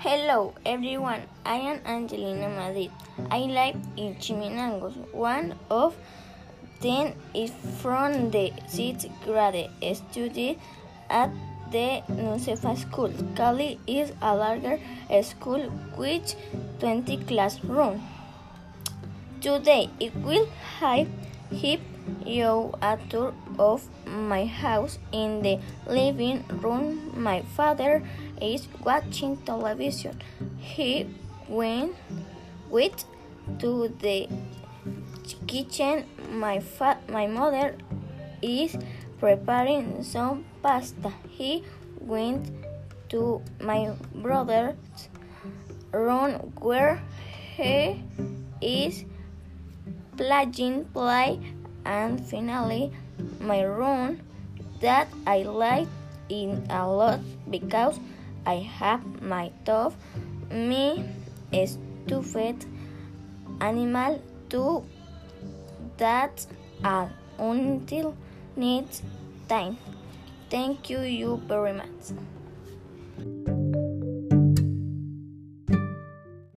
Hello everyone, I am Anyelina Madrid. I live in Chiminangos. One of them is from the sixth grade, studied at the Nucefa School. Cali is a larger school with 20 classrooms. Today it will have hip you a tour of my house in the living room. My father is watching television. He went with to the kitchen. My fa- my mother is preparing some pasta. He went to my brother's room where he is playing play and finally my room that I like in a lot because I have my dog, me stuffed animal too. That's all until next time. Thank you, you very much.